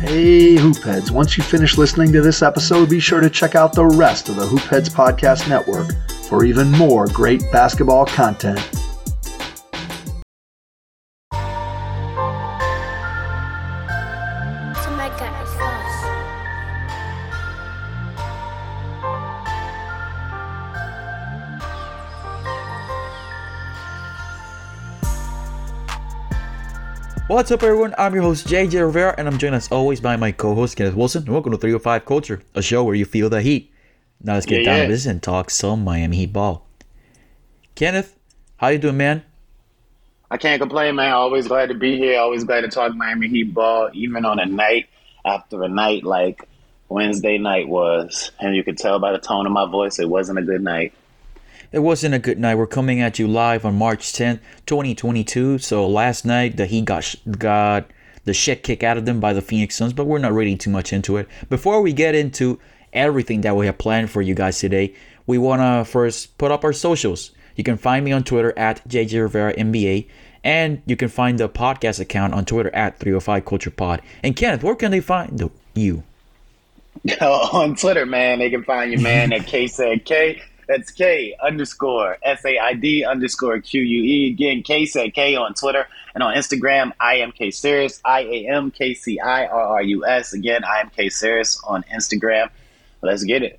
Hey, Hoopheads, once you finish listening to this episode, be sure to check out the rest of the Hoopheads Podcast Network for even more great basketball content. What's up, everyone? I'm your host, JJ Rivera, and I'm joined as always by my co host, Kenneth Wilson. Welcome to 305 Culture, a show where you feel the heat. Now let's get Yeah, down yeah. to business and talk some Miami Heat ball. Kenneth, how you doing, man? I can't complain, man. Always glad to be here. Always glad to talk Miami Heat ball, even on a night after a night like Wednesday night was. And you could tell by the tone of my voice, it wasn't a good night. It wasn't a good night. We're coming at you live on March 10th, 2022. So last night, the Heat got, got the shit kicked out of them by the Phoenix Suns, but we're not reading too much into it. Before we get into everything that we have planned for you guys today, we want to first put up our socials. You can find me on Twitter at JJ Rivera NBA, and you can find the podcast account on Twitter at 305 Culture Pod. And Kenneth, where can they find you? on Twitter, man, they can find you, man, at K said K. That's K underscore S A I D underscore Q U E. Again, K said K on Twitter and on Instagram. I am K Serious. I A M K C I R R U S. Again, I am K Serious on Instagram. Let's get it.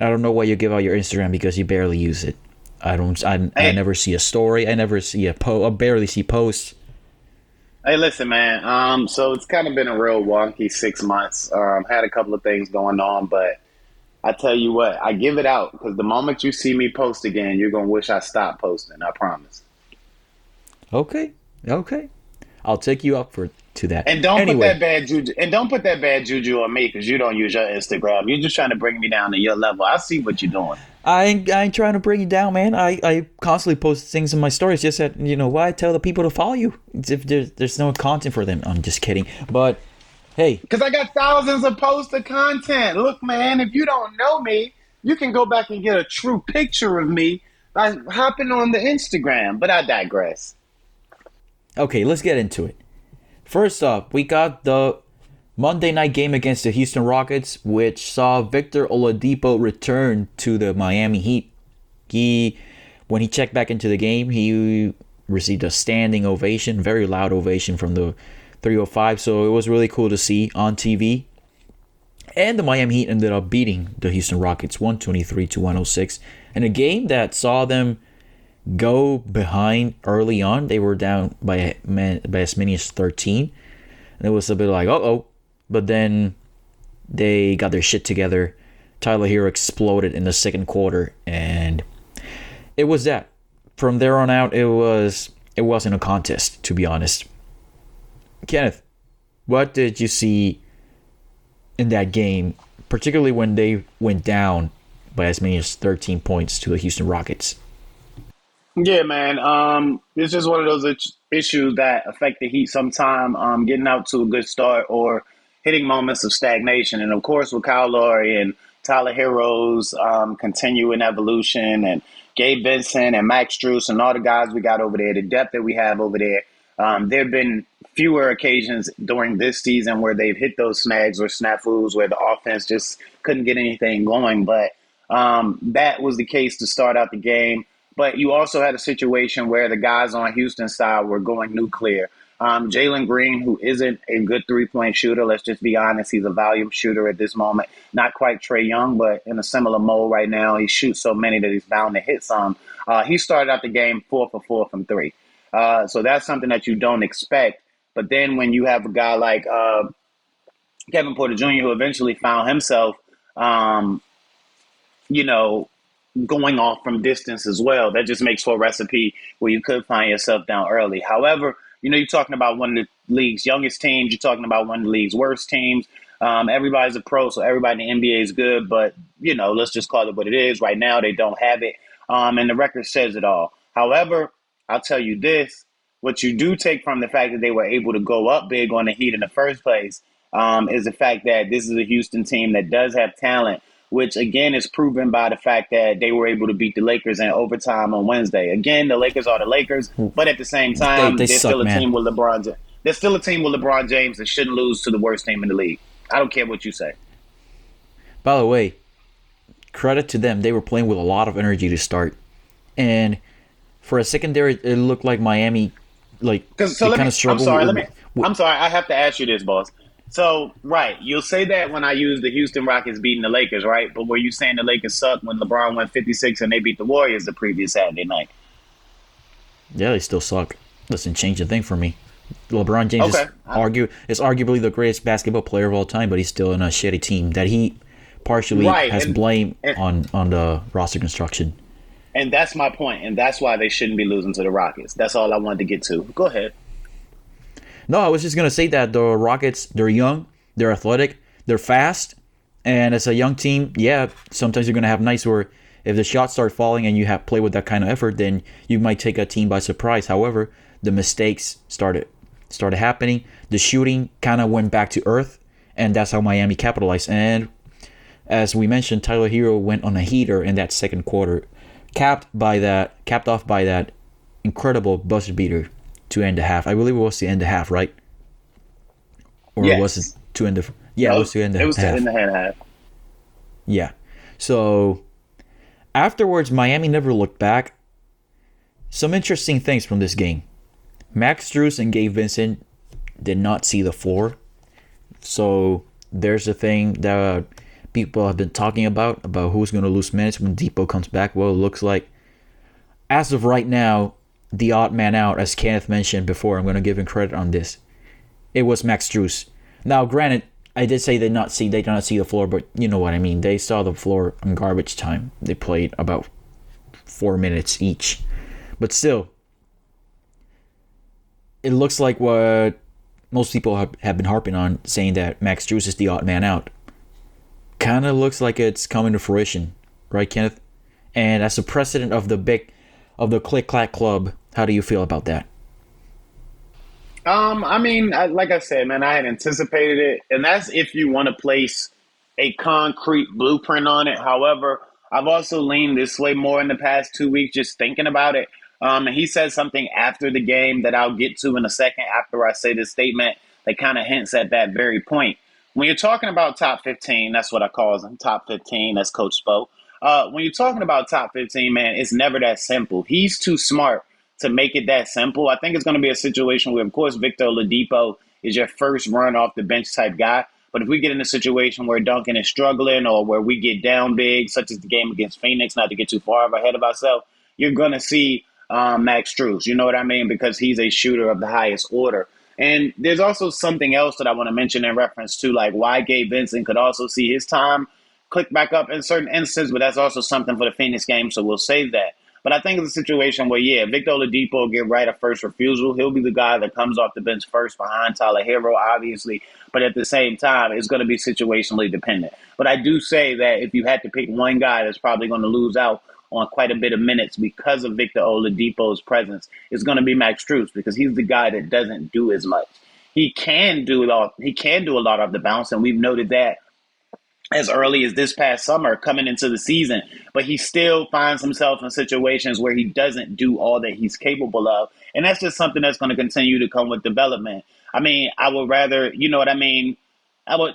I don't know why you give out your Instagram because you barely use it. I don't. I, I never see a story. I never see a po. I barely see posts. Hey, listen, man. Um, so it's kind of been a real wonky six months. Um, had a couple of things going on, but I tell you what, I give it out because the moment you see me post again, you're gonna wish I stopped posting. I promise. Okay, okay. I'll take you up for to that. And don't anyway, put that bad juju. And don't put that bad juju on me because you don't use your Instagram. You're just trying to bring me down to your level. I see what you're doing. I ain't, I ain't trying to bring you down, man. I, I constantly post things in my stories. Just that you know why I tell the people to follow you. It's if there's there's no content for them. I'm just kidding. But hey, Because I got thousands of posts of content. Look, man, if you don't know me, you can go back and get a true picture of me by hopping on the Instagram. But I digress. Okay, let's get into it. First up, we got the Monday night game against the Houston Rockets, which saw Victor Oladipo return to the Miami Heat. He, when he checked back into the game, he received a standing ovation, very loud ovation from the 305. So it was really cool to see on TV. And the Miami Heat ended up beating the Houston Rockets 123 to 106 in a game that saw them go behind early on. They were down by man, by as many as 13. And it was a bit like, uh oh. But then they got their shit together. Tyler Herro exploded in the second quarter, and it was that. From there on out, it was it wasn't a contest, to be honest. Kenneth, what did you see in that game, particularly when they went down by as many as 13 points to the Houston Rockets? Yeah, man. Um, it's just one of those issues that affect the Heat sometime. Um, getting out to a good start or hitting moments of stagnation. And of course, with Kyle Lowry and Tyler Herro's um, continuing evolution and Gabe Vincent and Max Strus and all the guys we got over there, the depth that we have over there. Um, there have been fewer occasions during this season where they've hit those snags or snafus where the offense just couldn't get anything going. But um, that was the case to start out the game. But you also had a situation where the guys on Houston side were going nuclear. Um, Jalen Green, who isn't a good three point shooter, let's just be honest, he's a volume shooter at this moment. Not quite Trae Young, but in a similar mold right now. He shoots so many that he's bound to hit some. Uh, he started out the game four for four from three. Uh, so that's something that you don't expect. But then when you have a guy like uh, Kevin Porter Jr., who eventually found himself, um, you know, going off from distance as well. That just makes for a recipe where you could find yourself down early. However, you know, you're talking about one of the league's youngest teams. You're talking about one of the league's worst teams. Um, everybody's a pro, so everybody in the NBA is good. But you know, let's just call it what it is. Right now, they don't have it, um, and the record says it all. However, I'll tell you this: what you do take from the fact that they were able to go up big on the Heat in the first place um, is the fact that this is a Houston team that does have talent, which again is proven by the fact that they were able to beat the Lakers in overtime on Wednesday. Again, the Lakers are the Lakers, but at the same time, They- they are still a man. team with LeBron. James. they're still a team with LeBron James that shouldn't lose to the worst team in the league. I don't care what you say. By the way, credit to them. They were playing with a lot of energy to start. And for a second there, it, it looked like Miami, like, Because so let kind me. I'm sorry. with- Let me. with- I'm sorry. I have to ask you this, boss. So right, you'll say that when I use the Houston Rockets beating the Lakers, right? But were you saying the Lakers suck when LeBron went 56 and they beat the Warriors the previous Saturday night? yeah, they still suck. Doesn't change a thing for me. LeBron James Okay. is argue is arguably the greatest basketball player of all time, but he's still in a shitty team that he partially Right, has and- blame and- on on the roster construction. And that's my point, and that's why they shouldn't be losing to the Rockets. That's all I wanted to get to. Go ahead. No, I was just gonna say that the Rockets they're young, they're athletic, they're fast, and as a young team, yeah, sometimes you're gonna have nights where if the shots start falling and you have play with that kind of effort, then you might take a team by surprise. However, the mistakes started started happening. The shooting kind of went back to earth, and that's how Miami capitalized. And as we mentioned, Tyler Herro went on a heater in that second quarter, capped by that, capped off by that incredible buzzer beater to end the half. I believe it was the end of half, right? Or Yes. was it to end the? Yeah, it was to end the It was half. in the hand half. Yeah. So afterwards, Miami never looked back. Some interesting things from this game. Max Strus and Gabe Vincent did not see the floor. So there's a thing that people have been talking about about who's going to lose minutes when Dipo comes back. Well, it looks like as of right now, the odd man out, as Kenneth mentioned before, I'm going to give him credit on this. It was Max Strus. Now, granted, I did say they not see they did not see the floor, but you know what I mean. They saw the floor in garbage time. They played about four minutes each, but still, it looks like what most people have, have been harping on, saying that Max Strus is the odd man out. Kind of looks like it's coming to fruition, right, Kenneth? And as the president of the big, of the Click Clack Club, how do you feel about that? Um, I mean, I, like I said, man, I had anticipated it, and that's if you want to place a concrete blueprint on it. However, I've also leaned this way more in the past two weeks, just thinking about it. Um, and he said something after the game that I'll get to in a second after I say this statement that kind of hints at that very point. When you're talking about top 15, that's what I call them, top 15, that's Coach Spo. Uh, when you're talking about top 15, man, it's never that simple. He's too smart to make it that simple. I think it's going to be a situation where, of course, Victor Oladipo is your first run off the bench type guy. But if we get in a situation where Duncan is struggling or where we get down big, such as the game against Phoenix, not to get too far ahead of ourselves, you're going to see um, Max Strus. You know what I mean? Because he's a shooter of the highest order. And there's also something else that I want to mention in reference to, like why Gabe Vincent could also see his time click back up in certain instances, but that's also something for the Phoenix game, so we'll save that. But I think it's a situation where, yeah, Victor Oladipo will get right of first refusal. He'll be the guy that comes off the bench first behind Tyler Herro, obviously. But at the same time, it's going to be situationally dependent. But I do say that if you had to pick one guy that's probably going to lose out on quite a bit of minutes because of Victor Oladipo's presence, it's going to be Max Strus because he's the guy that doesn't do as much. He can do it all. He can do a lot of the bounce, and we've noted that as early as this past summer coming into the season, but he still finds himself in situations where he doesn't do all that he's capable of. And that's just something that's going to continue to come with development. I mean, I would rather, you know what I mean? I would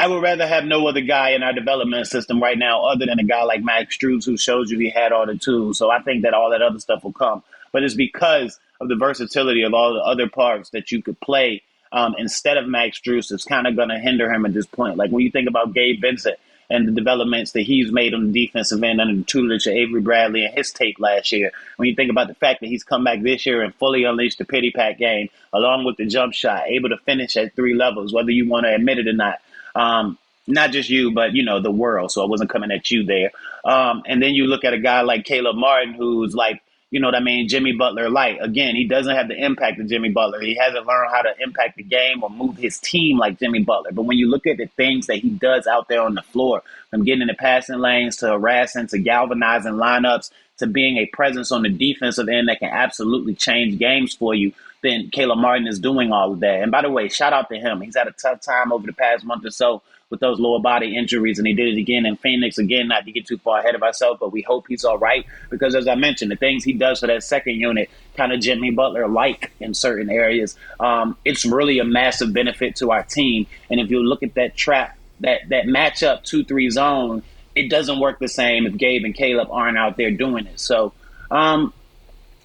I would rather have no other guy in our development system right now other than a guy like Max Strus who shows you he had all the tools. So I think that all that other stuff will come. But it's because of the versatility of all the other parts that you could play um, instead of Max Strus, it's kind of going to hinder him at this point. Like when you think about Gabe Vincent and the developments that he's made on the defensive end under the tutelage of Avery Bradley and his tape last year, when you think about the fact that he's come back this year and fully unleashed the pity pack game, along with the jump shot, able to finish at three levels, whether you want to admit it or not. Um, not just you, but you know the world. So I wasn't coming at you there. Um, and then you look at a guy like Caleb Martin, who's like you know what I mean, Jimmy Butler light. Again, he doesn't have the impact of Jimmy Butler. He hasn't learned how to impact the game or move his team like Jimmy Butler. But when you look at the things that he does out there on the floor, from getting in the passing lanes to harassing to galvanizing lineups to being a presence on the defensive end that can absolutely change games for you, then Caleb Martin is doing all of that. And by the way, shout out to him. He's had a tough time over the past month or so with those lower body injuries, and he did it again in Phoenix. Again, not to get too far ahead of ourselves, but we hope he's all right because, as I mentioned, the things he does for that second unit, kind of Jimmy Butler like in certain areas, um, it's really a massive benefit to our team. And if you look at that trap, that that matchup two three zone, it doesn't work the same if Gabe and Caleb aren't out there doing it. So. Um,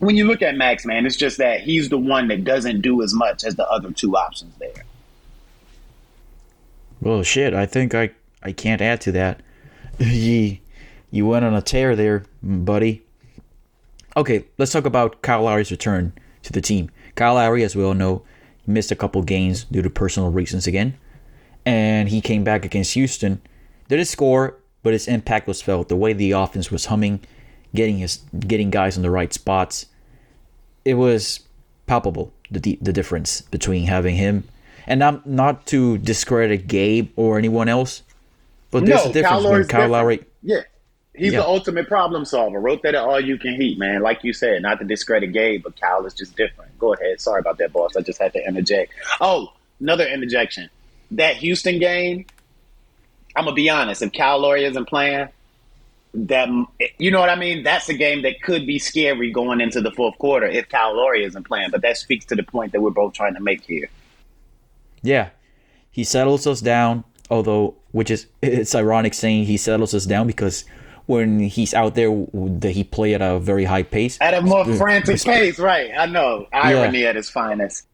when you look at Max, man, it's just that he's the one that doesn't do as much as the other two options there. Well, shit, I think I I can't add to that. you you went on a tear there, buddy. Okay, let's talk about Kyle Lowry's return to the team. Kyle Lowry, as we all know, missed a couple games due to personal reasons again, and he came back against Houston. Didn't score, but his impact was felt. The way the offense was humming, getting his getting guys in the right spots, it was palpable the the difference between having him and not not to discredit Gabe or anyone else, but there's No, a difference Kyle when Kyle different. Lowry. Yeah. He's Yeah. the ultimate problem solver. Wrote that at all you can heat, man. Like you said, not to discredit Gabe, but Kyle is just different. Go ahead. Sorry about that, boss. I just had to interject. Oh, another interjection. That Houston game, I'm gonna be honest. If Kyle Lowry isn't playing, that you know what I mean. That's a game that could be scary going into the fourth quarter if Kyle Lowry isn't playing. But that speaks to the point that we're both trying to make here. Yeah, he settles us down. Although, which is it's ironic saying he settles us down because when he's out there, that he play at a very high pace. At a more frantic pace, right? I know. Irony Yeah. at its finest.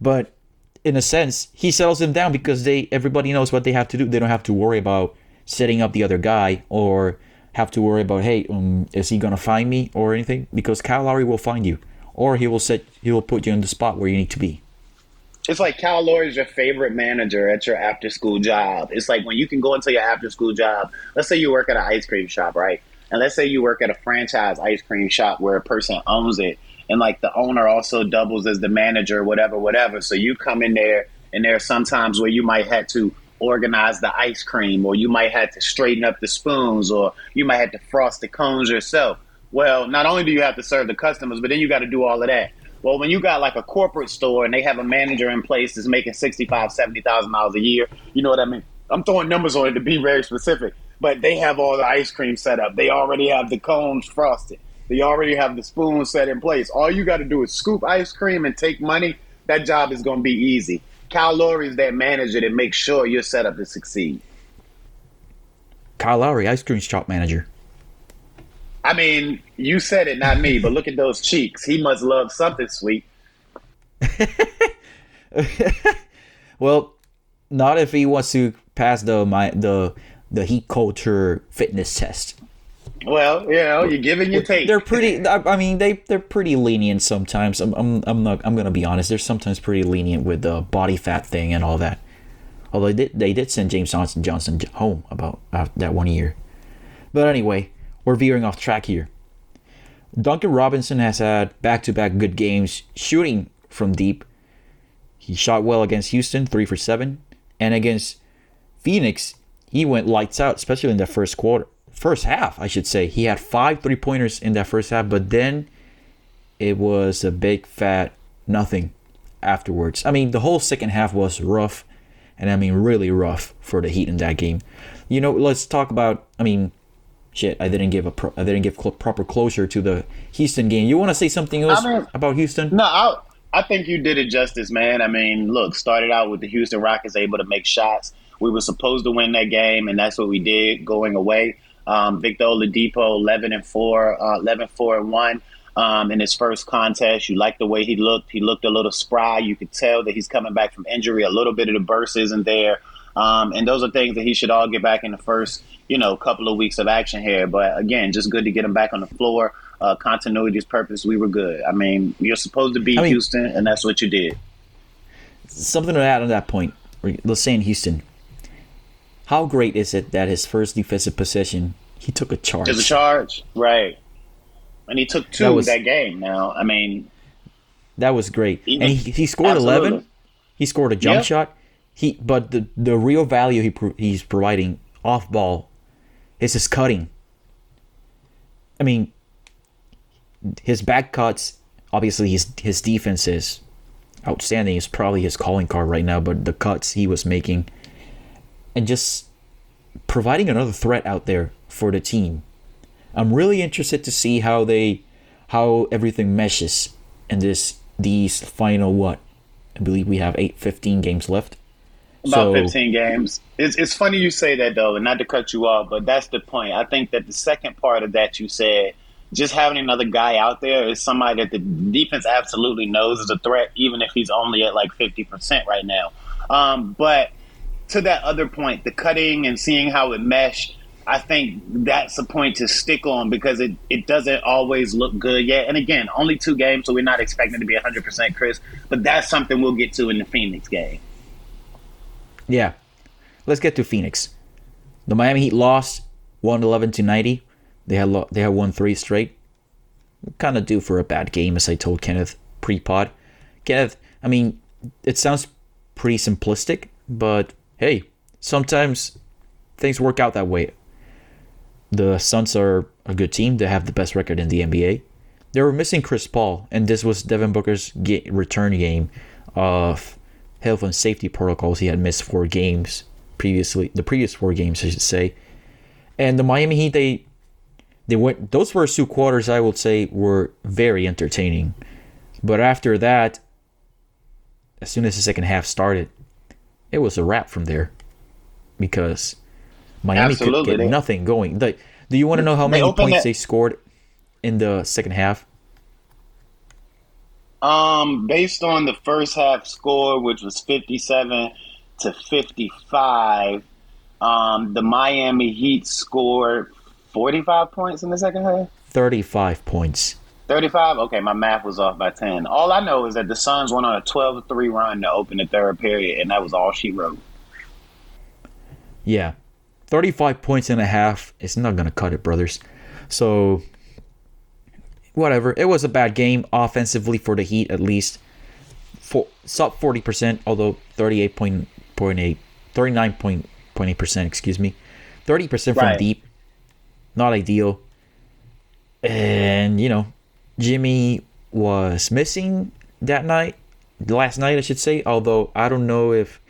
but in a sense, he settles them down because they everybody knows what they have to do. They don't have to worry about setting up the other guy or have to worry about hey, um, is he gonna find me or anything? Because Kyle Lowry will find you, or he will set he will put you in the spot where you need to be. It's like Kyle Lowry is your favorite manager at your after school job. It's like when you can go into your after school job. Let's say you work at an ice cream shop, right? And let's say you work at a franchise ice cream shop where a person owns it, and like the owner also doubles as the manager, whatever, whatever. So you come in there, and there are sometimes where you might have to organize the ice cream, or you might have to straighten up the spoons, or you might have to frost the cones yourself. Well, not only do you have to serve the customers, but then you got to do all of that. Well, when you got like a corporate store and they have a manager in place that's making sixty-five, seventy thousand dollars a year, you know what I mean? I'm throwing numbers on it to be very specific, but they have all the ice cream set up. They already have the cones frosted. They already have the spoons set in place. All you got to do is scoop ice cream and take money. That job is going to be easy. Kyle Lowry is that manager that makes sure you're set up to succeed. Kyle Lowry, ice cream shop manager. I mean, you said it, not me, but look at those cheeks. He must love something sweet. Well, not if he wants to pass the my the the heat culture fitness test. Well, you know, you're giving your take. They're pretty. I, mean, they they're pretty lenient sometimes. I'm I'm I'm not. I'm gonna be honest. They're sometimes pretty lenient with the body fat thing and all that. Although they did, they did send James Johnson Johnson home about uh, that one year. But anyway, we're veering off track here. Duncan Robinson has had back-to-back good games shooting from deep. He shot well against Houston, three for seven, and against Phoenix, he went lights out, especially in the first quarter, first half, I should say. He had five three pointers in that first half, but then it was a big fat nothing afterwards. I mean, the whole second half was rough, and I mean really rough for the Heat in that game. You know, let's talk about. I mean, shit, I didn't give a pro- I didn't give cl- proper closure to the Houston game. You want to say something else I mean- about Houston? No, I, I think you did it justice, man. I mean, look, started out with the Houston Rockets able to make shots. We were supposed to win that game, and that's what we did going away. Um, Victor Oladipo, 11 and 4, uh, 11 4 and 1 um, in his first contest. You like the way he looked. He looked a little spry. You could tell that he's coming back from injury. A little bit of the burst isn't there. Um, and those are things that he should all get back in the first, you know, couple of weeks of action here. But again, just good to get him back on the floor. Uh, continuity's purpose, we were good. I mean, you're supposed to be I mean- Houston, and that's what you did. something to add on that point. Let's say in Houston, how great is it that his first defensive possession he took a charge? There's a charge, right? And he took two That was- that game. Now, I mean, That was great, He- and he, he scored absolutely. eleven. He scored a jump Yeah. shot. He but the the real value he pro- he's providing off ball is his cutting. I mean, his back cuts obviously his his defense is outstanding. It's probably his calling card right now, but the cuts he was making and just providing another threat out there for the team. I'm really interested to see how they how everything meshes in this these final what I believe we have eight, 15 games left. About so, 15 games. It's, it's funny you say that, though, and not to cut you off, but that's the point. I think that the second part of that you said, just having another guy out there is somebody that the defense absolutely knows is a threat, even if he's only at like 50% right now. Um, but to that other point, the cutting and seeing how it meshed, I think that's a point to stick on because it, it doesn't always look good yet. And again, only two games, so we're not expecting to be 100% Chris, but that's something we'll get to in the Phoenix game. Yeah. Let's get to Phoenix. The Miami Heat lost 111 to 90. They had lo- they had won three straight. Kind of due for a bad game, as I told Kenneth pre-pod. Kenneth, I mean, it sounds pretty simplistic, but hey, sometimes things work out that way. The Suns are a good team. They have the best record in the NBA. They were missing Chris Paul, and this was Devin Booker's return game of health and safety protocols. He had missed four games previously, the previous four games, I should say. And the Miami Heat, they they went. Those first two quarters, I would say, were very entertaining. But after that, as soon as the second half started, it was a wrap from there because Miami Absolutely. could get nothing going. do you want to know how many points they scored in the second half? Um, based on the first half score, which was fifty-seven to fifty-five, um, the Miami Heat scored forty-five points in the second half. Thirty-five points. 35? Okay, my math was off by 10. All I know is that the Suns went on a 12 3 run to open the third period, and that was all she wrote. Yeah. 35 points and a half is not going to cut it, brothers. So, whatever. It was a bad game offensively for the Heat, at least. For, sub 40%, although 38.8, 39.8%, excuse me. 30% from right. deep. Not ideal. And, you know, Jimmy was missing that night, last night, I should say. Although I don't know if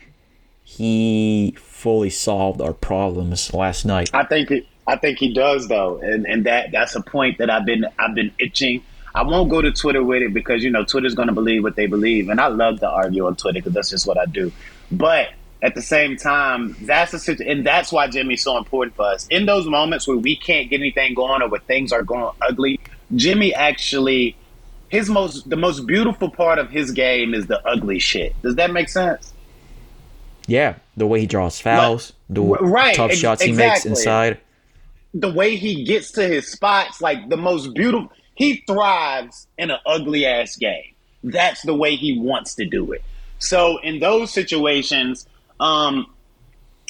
he fully solved our problems last night. I think it, I think he does though, and and that that's a point that I've been I've been itching. I won't go to Twitter with it because you know Twitter's going to believe what they believe, and I love to argue on Twitter because that's just what I do. But at the same time, that's the situation, and that's why Jimmy's so important for us. In those moments where we can't get anything going or where things are going ugly, Jimmy actually his most the most beautiful part of his game is the ugly shit. Does that make sense? Yeah, the way he draws fouls, the right, tough shots exactly. he makes inside. The way he gets to his spots, like the most beautiful. He thrives in an ugly ass game. That's the way he wants to do it. So in those situations, um,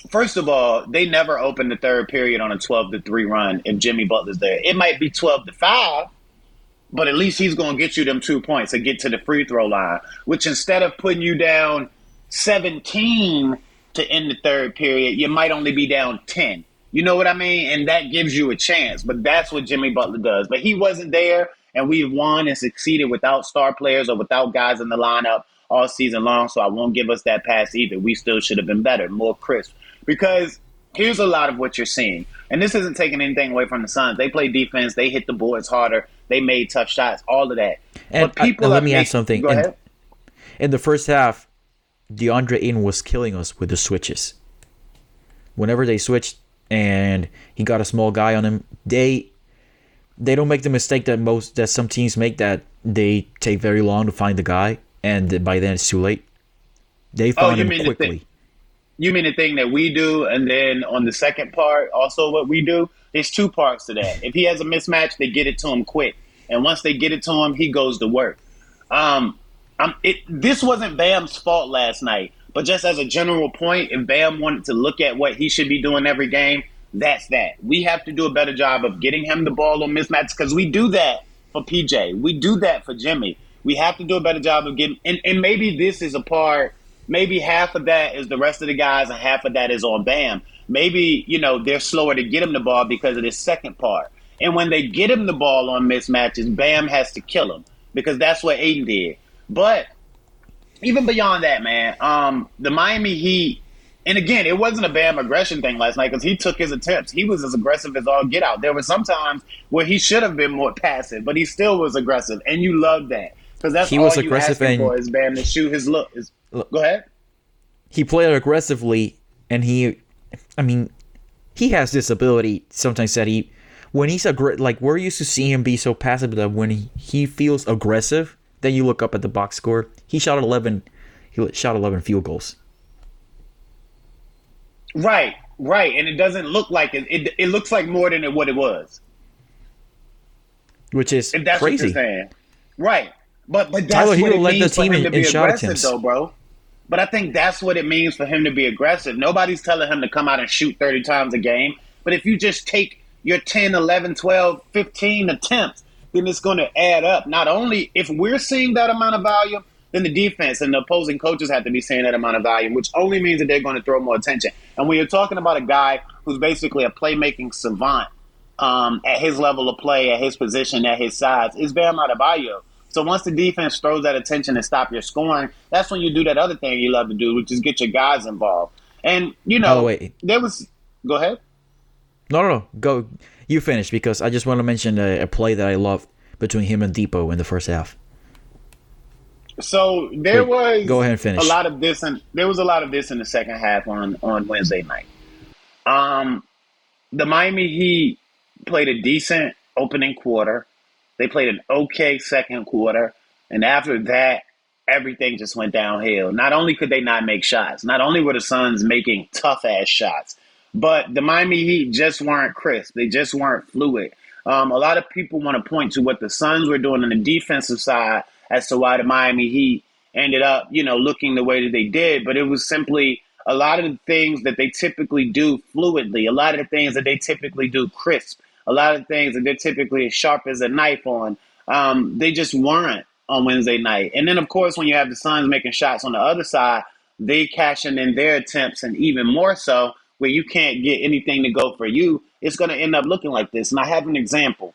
first of all, they never open the third period on a 12 to 3 run if Jimmy Butler's there. It might be 12 to 5, but at least he's going to get you them two points and get to the free throw line, which instead of putting you down 17 to end the third period, you might only be down 10. You know what I mean? And that gives you a chance. But that's what Jimmy Butler does. But he wasn't there, and we've won and succeeded without star players or without guys in the lineup all season long. So I won't give us that pass either. We still should have been better, more crisp. Because here's a lot of what you're seeing. And this isn't taking anything away from the Suns. They play defense, they hit the boards harder, they made tough shots, all of that. And but people let me made, add something. Go in, ahead. in the first half, DeAndre Ayton was killing us with the switches. Whenever they switched and he got a small guy on him, they they don't make the mistake that most that some teams make that they take very long to find the guy and by then it's too late. They found oh, him quickly. You mean the thing that we do, and then on the second part, also what we do? There's two parts to that. If he has a mismatch, they get it to him quick, and once they get it to him, he goes to work. Um, it, this wasn't Bam's fault last night, but just as a general point, if Bam wanted to look at what he should be doing every game, that's that. We have to do a better job of getting him the ball on mismatches because we do that for PJ. We do that for Jimmy. We have to do a better job of getting, and, and maybe this is a part maybe half of that is the rest of the guys and half of that is on Bam. Maybe, you know, they're slower to get him the ball because of this second part. And when they get him the ball on mismatches, Bam has to kill him. because that's what Ayton did. But even beyond that, man, um, the Miami Heat, and again, it wasn't a Bam aggression thing last night because he took his attempts. He was as aggressive as all get out. There were some times where he should have been more passive, but he still was aggressive, and you love that because that's He was aggressive and- for is Bam to shoot his look. Is, go ahead. he played aggressively and he i mean he has this ability sometimes that he when he's aggr- like we're used to see him be so passive that when he, he feels aggressive then you look up at the box score he shot 11 he shot 11 field goals Right, right, and it doesn't look like it. It, it looks like more than what it was. which is If that's crazy what you're saying, right? But but that's Tyler what Herro led the team in- in shot attempts. though, bro. But I think that's what it means for him to be aggressive. Nobody's telling him to come out and shoot 30 times a game. But if you just take your 10, 11, 12, 15 attempts, then it's going to add up. Not only if we're seeing that amount of volume, then the defense and the opposing coaches have to be seeing that amount of volume, which only means that they're going to throw more attention. And when you're talking about a guy who's basically a playmaking savant um, at his level of play, at his position, at his size, is Bam Adebayo. So once the defense throws that attention and stop your scoring, that's when you do that other thing you love to do, which is get your guys involved. And you know, the way- there was. Go ahead. no no no go you finish because i just want to mention a, a play that i loved between him and Dipo in the first half So there Wait, was go ahead and finish. a lot of this, and there was a lot of this in the second half on on Wednesday night. Um, the Miami Heat played a decent opening quarter. They played an okay second quarter, and after that, everything just went downhill. Not only could they not make shots, not only were the Suns making tough ass shots, but the Miami Heat just weren't crisp. They just weren't fluid. Um, a lot of people want to point to what the Suns were doing on the defensive side as to why the Miami Heat ended up, you know, looking the way that they did. But it was simply a lot of the things that they typically do fluidly, a lot of the things that they typically do crisp, a lot of things that they're typically as sharp as a knife on. Um, they just weren't on Wednesday night. And then, of course, when you have the Suns making shots on the other side, they cashing in their attempts, and even more so, where you can't get anything to go for you, it's going to end up looking like this. And I have an example.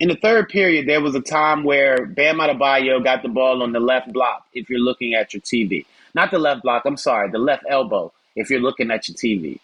In the third period, there was a time where Bam Adebayo got the ball on the left block. If you're looking at your TV, not the left block. I'm sorry, the left elbow. If you're looking at your TV,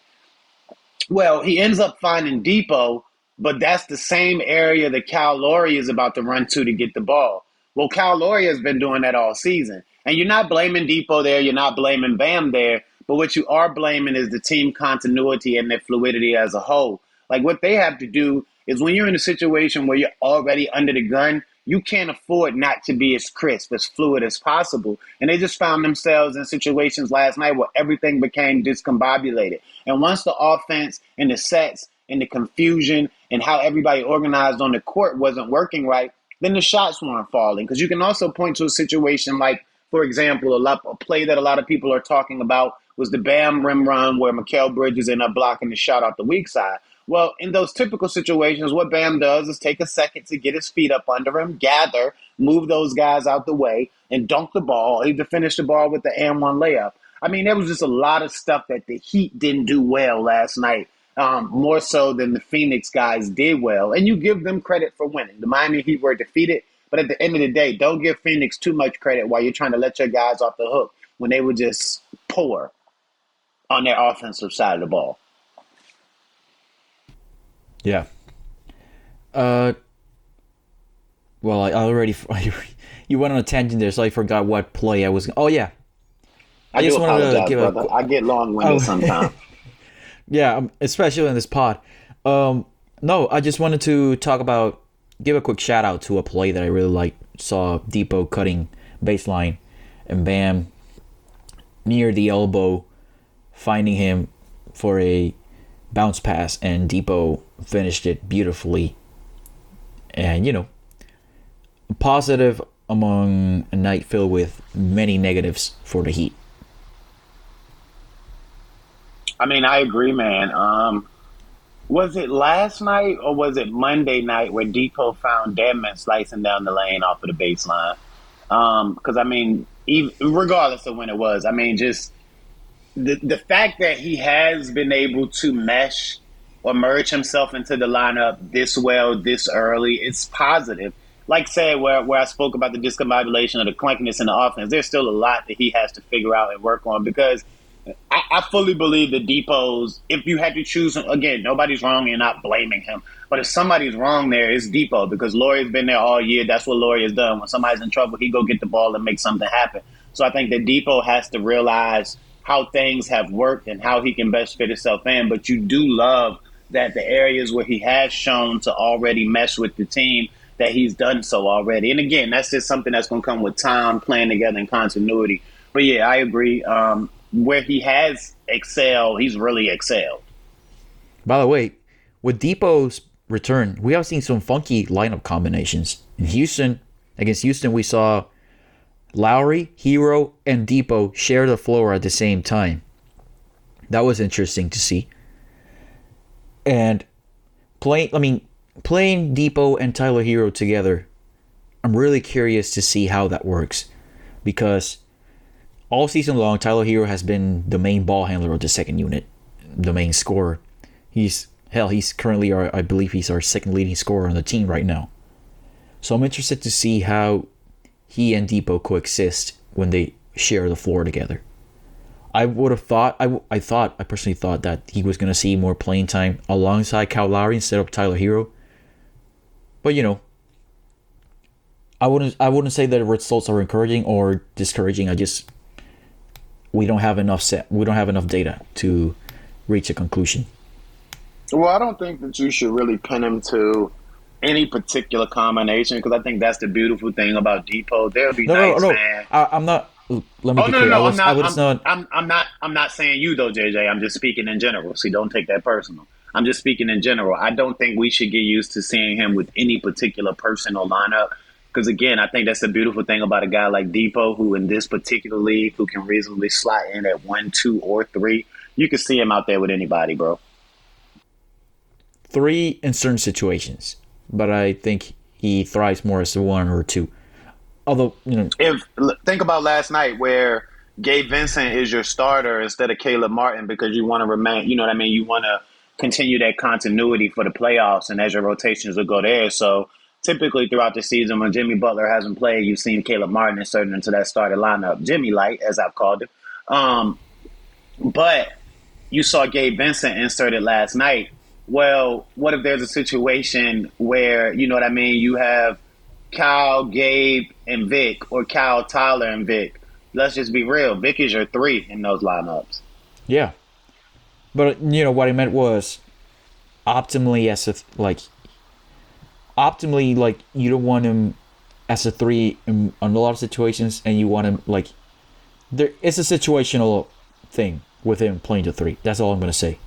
well, he ends up finding Dipo, but that's the same area that Cal Lowry is about to run to to get the ball. Well, Cal Lowry has been doing that all season. And you're not blaming Dipo there, you're not blaming Bam there, but what you are blaming is the team continuity and their fluidity as a whole. Like what they have to do is when you're in a situation where you're already under the gun, you can't afford not to be as crisp, as fluid as possible. And they just found themselves in situations last night where everything became discombobulated. And once the offense and the sets and the confusion and how everybody organized on the court wasn't working right, then the shots weren't falling. Because you can also point to a situation like, for example, a, lot, a play that a lot of people are talking about was the Bam rim run where Mikal Bridges ended up blocking the shot off the weak side. Well, in those typical situations, what Bam does is take a second to get his feet up under him, gather, move those guys out the way, and dunk the ball, either finish the ball with the and one layup. I mean, there was just a lot of stuff that the Heat didn't do well last night, um, more so than the Phoenix guys did well. And you give them credit for winning. The Miami Heat were defeated, but at the end of the day, don't give Phoenix too much credit while you're trying to let your guys off the hook when they were just poor on their offensive side of the ball. Yeah. Uh. Well, I already you went on a tangent there, so I forgot what play I was. Oh yeah, I, I just wanted to give a brother. qu- I get long winded Oh. sometimes. yeah, um, especially in this pod. Um, no, I just wanted to talk about give a quick shout out to a play that I really like. Saw Dipo cutting baseline, and Bam near the elbow, finding him for a bounce pass, and Dipo finished it beautifully. And you know, positive among a night filled with many negatives for the Heat. I mean, I agree, man. Um, was it last night or was it Monday night where Dipo found Dedmon slicing down the lane off of the baseline? Because I mean, even, regardless of when it was, I mean, just the the fact that he has been able to mesh or merge himself into the lineup this well, this early, it's positive. like said, where where I spoke about the discombobulation or the clunkiness in the offense, there's still a lot that he has to figure out and work on because I, I fully believe the Dipo's. If you had to choose, again, nobody's wrong. You're not blaming him, but if somebody's wrong, there it's Dipo because Lowry's been there all year. That's what Lowry has done. When somebody's in trouble, he go get the ball and make something happen. So I think that Dipo has to realize how things have worked and how he can best fit himself in. But you do love that the areas where he has shown to already mesh with the team that he's done so already. And again, that's just something that's going to come with time, playing together, and continuity. But yeah, I agree. Um, where he has excelled, he's really excelled. By the way, with Dipo's return, we have seen some funky lineup combinations. In Houston, against Houston, we saw Lowry, Herro, and Dipo share the floor at the same time. That was interesting to see. And playing, I mean, playing Dipo and Tyler Herro together, I'm really curious to see how that works. Because all season long, Tyler Herro has been the main ball handler of the second unit, the main scorer. He's hell, he's currently our, I believe he's our second leading scorer on the team right now. So I'm interested to see how he and Dipo coexist when they share the floor together. I would have thought I, I thought I personally thought that he was gonna see more playing time alongside Kyle Lowry instead of Tyler Herro. But you know, I wouldn't I wouldn't say that the results are encouraging or discouraging. I just we don't have enough set we don't have enough data to reach a conclusion. Well, I don't think that you should really pin him to any particular combination because I think that's the beautiful thing about Dipo. There'll be No, nights, no, no. man. I, I'm not. Let me Oh be no, clear. no, I was, I'm not. was I'm, not. I'm, I'm not. I'm not saying you though, JJ. I'm just speaking in general. See, don't take that personal. I'm just speaking in general. I don't think we should get used to seeing him with any particular person or lineup. Because again, I think that's the beautiful thing about a guy like Dipo, who in this particular league, who can reasonably slot in at one, two, or three. You can see him out there with anybody, bro. three in certain situations, but I think he thrives more as a one or two. Although you know, if think about last night where Gabe Vincent is your starter instead of Caleb Martin because you want to remain, you know what I mean? You want to continue that continuity for the playoffs and as your rotations will go there. So typically throughout the season when Jimmy Butler hasn't played, you've seen Caleb Martin inserted into that starting lineup. Jimmy Light, as I've called him. Um, but you saw Gabe Vincent inserted last night. Well, what if there's a situation where, you know what I mean, you have Kyle, Gabe, and Vic, or Kyle, Tyler, and Vic. Let's just be real. Vic is your three in those lineups. yeah. But you know what I meant was optimally as if, like optimally like you don't want him as a three in, in a lot of situations, and you want him like there. It's a situational thing with him playing the three. That's all I'm gonna say.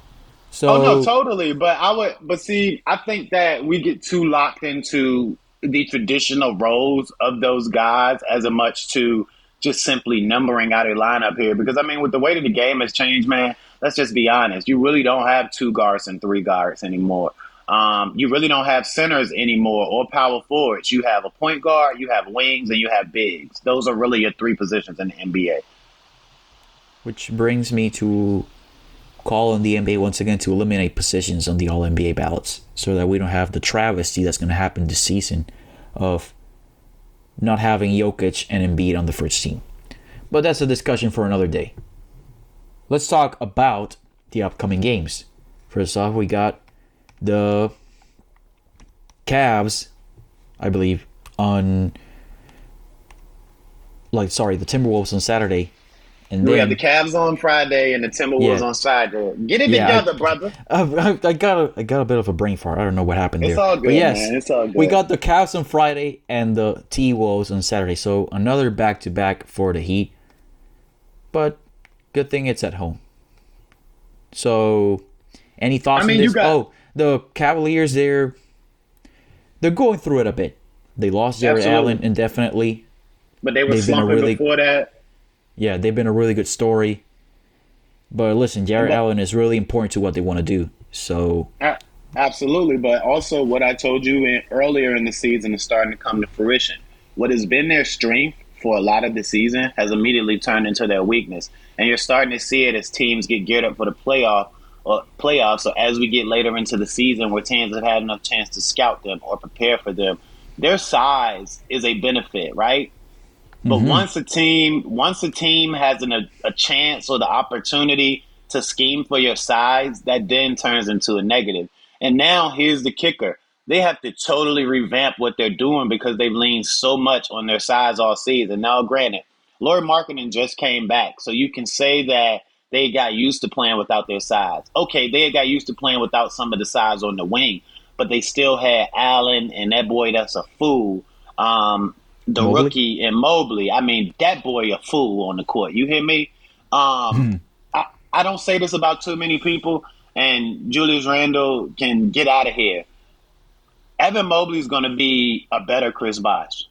So Oh no, totally. But I would, but see, I think that we get too locked into the traditional roles of those guys as much to just simply numbering out a lineup here. Because I mean, with the way that the game has changed, man, let's just be honest. You really don't have two guards and three guards anymore. Um, you really don't have centers anymore or power forwards. You have a point guard, you have wings, and you have bigs. Those are really your three positions in the NBA. Which brings me to call on the NBA once again to eliminate positions on the All NBA ballots so that we don't have the travesty that's going to happen this season of not having Jokic and Embiid on the first team. But that's a discussion for another day. Let's talk about the upcoming games. First off, we got the Cavs, I believe, on like sorry, the Timberwolves on Saturday. And We then have the Cavs on Friday and the Timberwolves Yeah. on Saturday. Get it Yeah, I- together, brother. I, I got a, I got a bit of a brain fart. I don't know what happened It's there. all good, but yes, man. It's all good. we got the Cavs on Friday and the T Wolves on Saturday. So another back to back for the Heat. But good thing it's at home. So, any thoughts I mean, on you this? got- oh, the Cavaliers. They're they're going through it a bit. They lost Jarrett Absolutely. Allen indefinitely. But they were They've slumping really- before that. Yeah, they've been a really good story. But listen, Jarrett But- Allen is really important to what they want to do. So Absolutely, but also what I told you in, earlier in the season is starting to come to fruition. What has been their strength for a lot of the season has immediately turned into their weakness, and you're starting to see it as teams get geared up for the playoff or playoffs. So as we get later into the season, where teams have had enough chance to scout them or prepare for them, their size is a benefit, right? But Mhm. once a team once a team has an, a, a chance or the opportunity to scheme for your size, that then turns into a negative. And now here's the kicker. They have to totally revamp what they're doing because they've leaned so much on their size all season. Now, granted, Lauri Markkanen just came back, so you can say that they got used to playing without their size. Okay, they got used to playing without some of the size on the wing, but they still had Allen and that boy that's a fool. Um, the Mobley? rookie and Mobley. I mean, that boy a fool on the court. You hear me? Um, I, I don't say this about too many people, and Julius Randle can get out of here. Evan Mobley is going to be a better Chris Bosh.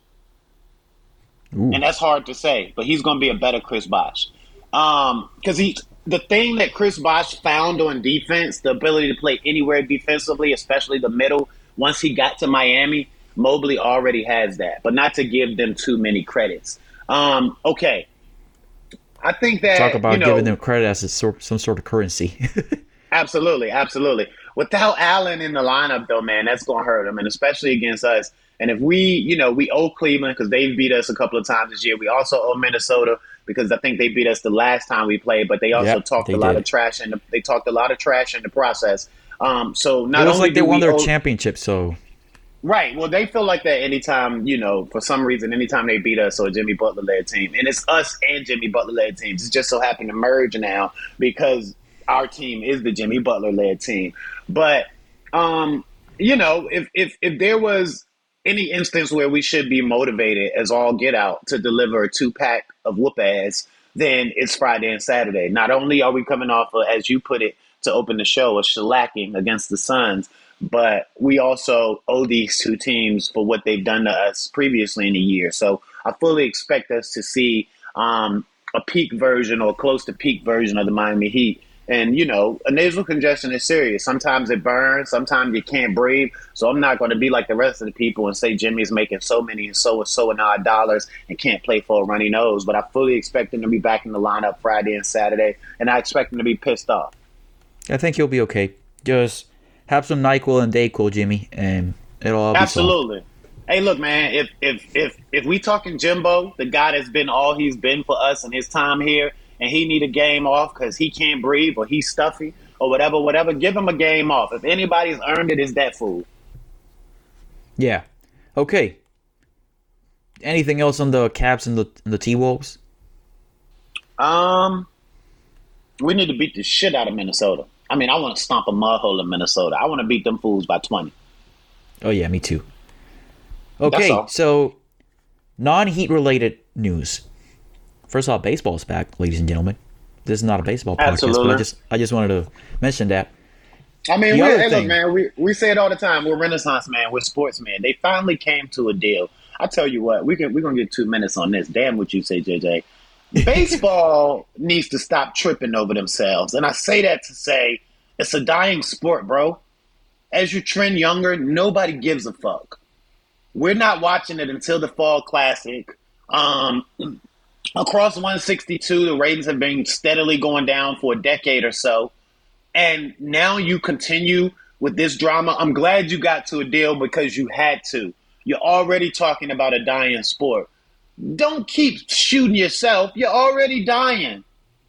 And that's hard to say, but he's going to be a better Chris Bosh. Um, because he, the thing that Chris Bosh found on defense, the ability to play anywhere defensively, especially the middle, once he got to Miami, Mobley already has that. But not to give them too many credits. Um, okay. I think that Talk about you know, giving them credit as a sort, some sort of currency. Absolutely, absolutely. Without Allen in the lineup, though, man, that's going to hurt them, and especially against us. And if we, you know, we owe Cleveland because they beat us a couple of times this year. We also owe Minnesota because I think they beat us the last time we played, but they also Yep, talked they a lot did. of trash and the, they talked a lot of trash in the process. Um, so not it was only like they won their owe- championship, so Right. Well, they feel like that anytime, you know, for some reason, anytime they beat us or a Jimmy Butler led team. And it's us and Jimmy Butler led teams. It's just so happened to merge now because our team is the Jimmy Butler led team. But um, you know, if if if there was any instance where we should be motivated as all get out to deliver a two pack of whoop ass, then it's Friday and Saturday. Not only are we coming off of, as you put it, to open the show, a shellacking against the Suns, but we also owe these two teams for what they've done to us previously in the year. So I fully expect us to see um, a peak version or close to peak version of the Miami Heat. And you know, a nasal congestion is serious. Sometimes it burns, sometimes you can't breathe. So I'm not going to be like the rest of the people and say Jimmy's making so many and so and so and odd dollars and can't play for a runny nose. But I fully expect him to be back in the lineup Friday and Saturday, and I expect him to be pissed off. I think he'll be okay. Just have some Nyquil and Dayquil, Jimmy, and it'll all. Absolutely. Hey, look, man. If if if if we talking Jimbo, the guy that's been all he's been for us in his time here, and he need a game off because he can't breathe or he's stuffy or whatever, whatever, give him a game off. If anybody's earned it, it, is that fool. Yeah. Okay. Anything else on the Cavs and the and the T Wolves? Um, we need to beat the shit out of Minnesota. I mean, I want to stomp a mud hole in Minnesota. I want to beat them fools by twenty. Oh yeah, me too. Okay, so non-heat related news. First off, baseball's back, ladies and gentlemen. This is not a baseball podcast, but I just I just wanted to mention that. I mean, we're, hey, look, man, we, we say it all the time. We're Renaissance man. We're sportsmen. They finally came to a deal. I tell you what, we can we're gonna get two minutes on this. Damn what you say, JJ. Baseball needs to stop tripping over themselves, and I say that to say it's a dying sport, bro. As you trend younger, nobody gives a fuck. We're not watching it until the fall classic. Um, across 162, the ratings have been steadily going down for a decade or so and now you continue with this drama. I'm glad you got to a deal because you had to. You're already talking about a dying sport. Don't keep shooting yourself. You're already dying.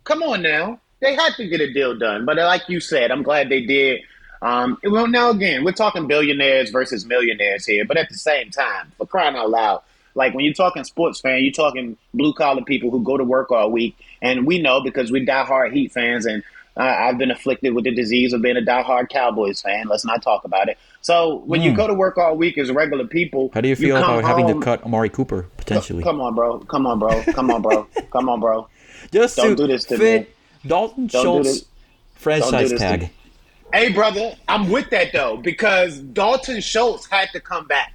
Come on now. They had to get a deal done. But like you said, I'm glad they did. Um, well, now again, we're talking billionaires versus millionaires here, but at the same time, for crying out loud, like when you're talking sports fan, you're talking blue collar people who go to work all week, and we know because we diehard Heat fans, and uh, I've been afflicted with the disease of being a diehard Cowboys fan. Let's not talk about it. So when you Hmm. go to work all week as regular people, How do you feel come about having to cut Amari Cooper potentially? Come on, bro. Come on, bro. Come on, bro. Come on, bro. Just Don't do this to me. Dalton Don't Schultz franchise do tag. Hey, brother, I'm with that though because Dalton Schultz had to come back.